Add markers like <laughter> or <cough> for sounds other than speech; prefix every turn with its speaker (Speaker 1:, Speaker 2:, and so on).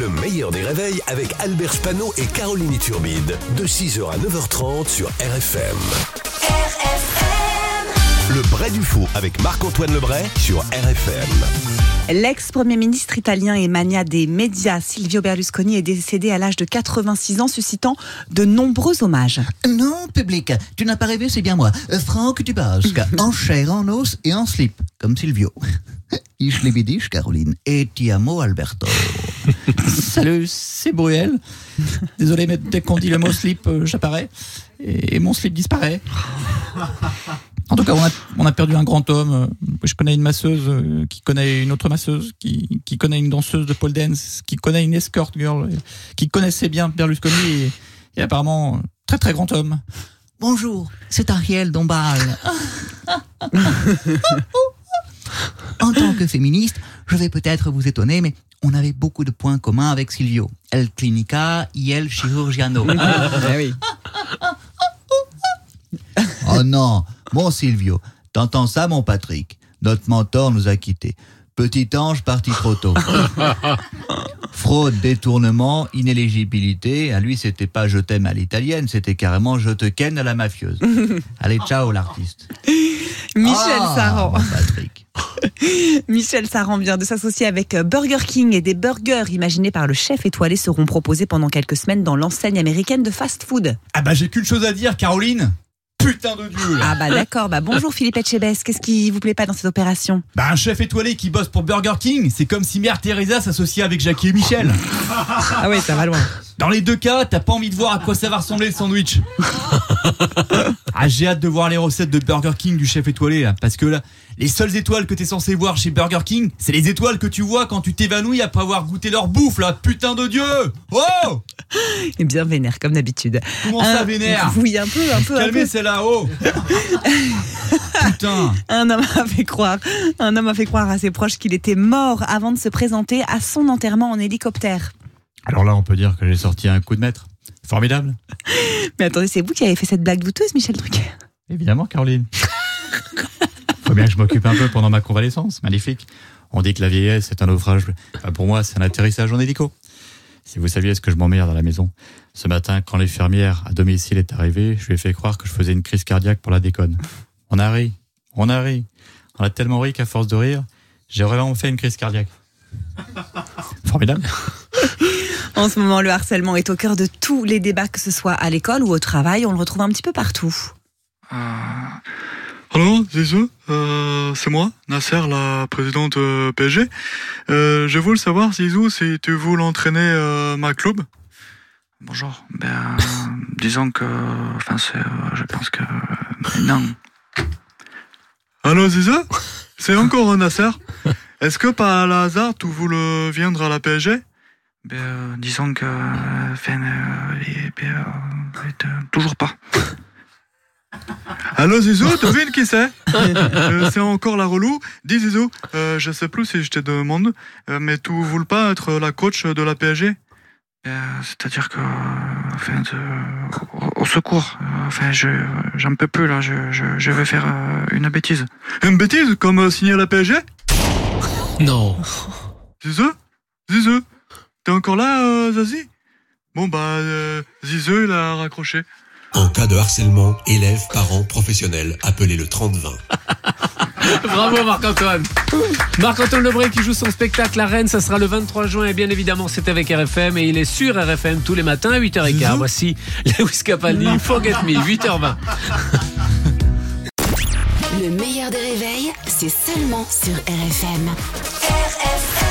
Speaker 1: Le meilleur des réveils avec Albert Spano et Caroline Turbide. De 6h à 9h30 sur RFM. Le Bray du Faux avec Marc-Antoine Lebray sur RFM.
Speaker 2: L'ex-premier ministre italien et mania des médias Silvio Berlusconi est décédé à l'âge de 86 ans, suscitant de nombreux hommages.
Speaker 3: Non, public, tu n'as pas rêvé, c'est bien moi. Euh, Franck Dubosc, <laughs> en chair, en os et en slip, comme Silvio. <laughs> Ich liebe dich, Caroline, et ti amo, Alberto.
Speaker 4: Salut, c'est Bruel. Désolé, mais dès qu'on dit le mot slip, euh, j'apparais. Et mon slip disparaît. En tout cas, on a, on a perdu un grand homme. Euh, Je connais une masseuse euh, qui connaît une autre masseuse, qui, qui connaît une danseuse de pole dance, qui connaît une escort girl, qui connaissait bien Berlusconi et, et apparemment, très très grand homme.
Speaker 3: Bonjour, c'est Ariel Dombal. <laughs> en tant que féministe, je vais peut-être vous étonner, mais on avait beaucoup de points communs avec Silvio. El clinica y el chirurgiano. <laughs> <laughs> Oh non, mon Silvio, t'entends ça, mon Patrick? Notre mentor nous a quittés. Petit ange parti trop tôt. <laughs> Fraude, détournement, inéligibilité. À lui, c'était pas je t'aime à l'italienne, c'était carrément je te ken à la mafieuse. Allez, ciao, l'artiste.
Speaker 2: Michel
Speaker 3: Ah,
Speaker 2: Saran.
Speaker 3: Patrick. <laughs>
Speaker 2: Michel Saran vient de s'associer avec euh, Burger King et des burgers imaginés par le chef étoilé seront proposés pendant quelques semaines dans l'enseigne américaine de fast-food.
Speaker 5: Ah bah j'ai qu'une chose à dire, Caroline. Putain de dieu là.
Speaker 2: Ah bah d'accord, bah bonjour Philippe Etchebest, qu'est-ce qui vous plaît pas dans cette opération?
Speaker 5: Bah un chef étoilé qui bosse pour Burger King, c'est comme si Mère Teresa s'associait avec Jackie et Michel.
Speaker 2: Ah oui, ça va loin.
Speaker 5: Dans les deux cas, t'as pas envie de voir à quoi ça va ressembler le sandwich. <laughs> ah j'ai hâte de voir les recettes de Burger King du chef étoilé là, parce que là, les seules étoiles que t'es censé voir chez Burger King, c'est les étoiles que tu vois quand tu t'évanouis après avoir goûté leur bouffe là, putain de dieu Oh <laughs>
Speaker 2: Et bien vénère comme d'habitude.
Speaker 5: Comment ça vénère?
Speaker 2: Oui, un peu, un peu,
Speaker 5: Calmez celle-là, oh <laughs> Putain
Speaker 2: Un homme a fait croire, un homme a fait croire à ses proches qu'il était mort avant de se présenter à son enterrement en hélicoptère.
Speaker 5: Alors là, on peut dire que j'ai sorti un coup de maître. Formidable. <laughs>
Speaker 2: Mais attendez, c'est vous qui avez fait cette blague douteuse, Michel Drucker
Speaker 5: Évidemment, Caroline. <laughs> Faut bien que je m'occupe un peu pendant ma convalescence. Magnifique. On dit que la vieillesse est un naufrage. Pour moi, c'est un atterrissage en hélico. Si vous saviez ce que je m'emmerde à la maison. Ce matin, quand l'infirmière à domicile est arrivée, je lui ai fait croire que je faisais une crise cardiaque pour la déconne. On a ri. On a ri. On a tellement ri qu'à force de rire, j'ai vraiment fait une crise cardiaque. Formidable. <laughs>
Speaker 2: En ce moment, le harcèlement est au cœur de tous les débats, que ce soit à l'école ou au travail. On le retrouve un petit peu partout.
Speaker 6: Allô, Zizou, euh, c'est moi, Nasser, la présidente euh, PSG. Euh, je voulais savoir, Zizou, si tu veux l'entraîner euh, ma club. Bonjour. Ben, <laughs> disons que, enfin, c'est, euh, je pense que non. Allô, Zizou, c'est encore un Nasser. Est-ce que par hasard tu voulais viendre à la PSG Ben, euh, disons que, enfin, euh, et- ben, euh, et, euh, toujours pas. <laughs> Allô Zizou, devine qui c'est Euh, C'est encore la relou. Dis Zizou, euh, je sais plus si je te demande, euh, mais tu voulais pas être la coach de la PSG Euh, C'est-à-dire que, enfin, de- au, au secours, enfin, je, j'en peux plus là, je, je, je vais faire euh, une bêtise. Une bêtise comme euh, signer la PSG
Speaker 7: Non.
Speaker 6: Zizou Zizou T'es encore là, euh, Zazie? Bon bah, euh, Zizou il a raccroché.
Speaker 1: En cas de harcèlement, élèves, parents, professionnels, appelez le 3020. <laughs>
Speaker 7: Bravo Marc-Antoine. Marc-Antoine Lebré qui joue son spectacle à Rennes, ça sera le 23 juin et bien évidemment c'est avec RFM et il est sur RFM tous les matins à 8h15. Voici Lewis Capaldi, <laughs> Forget Me, 8h20.
Speaker 8: Le meilleur des réveils, c'est seulement sur RFM. RFM.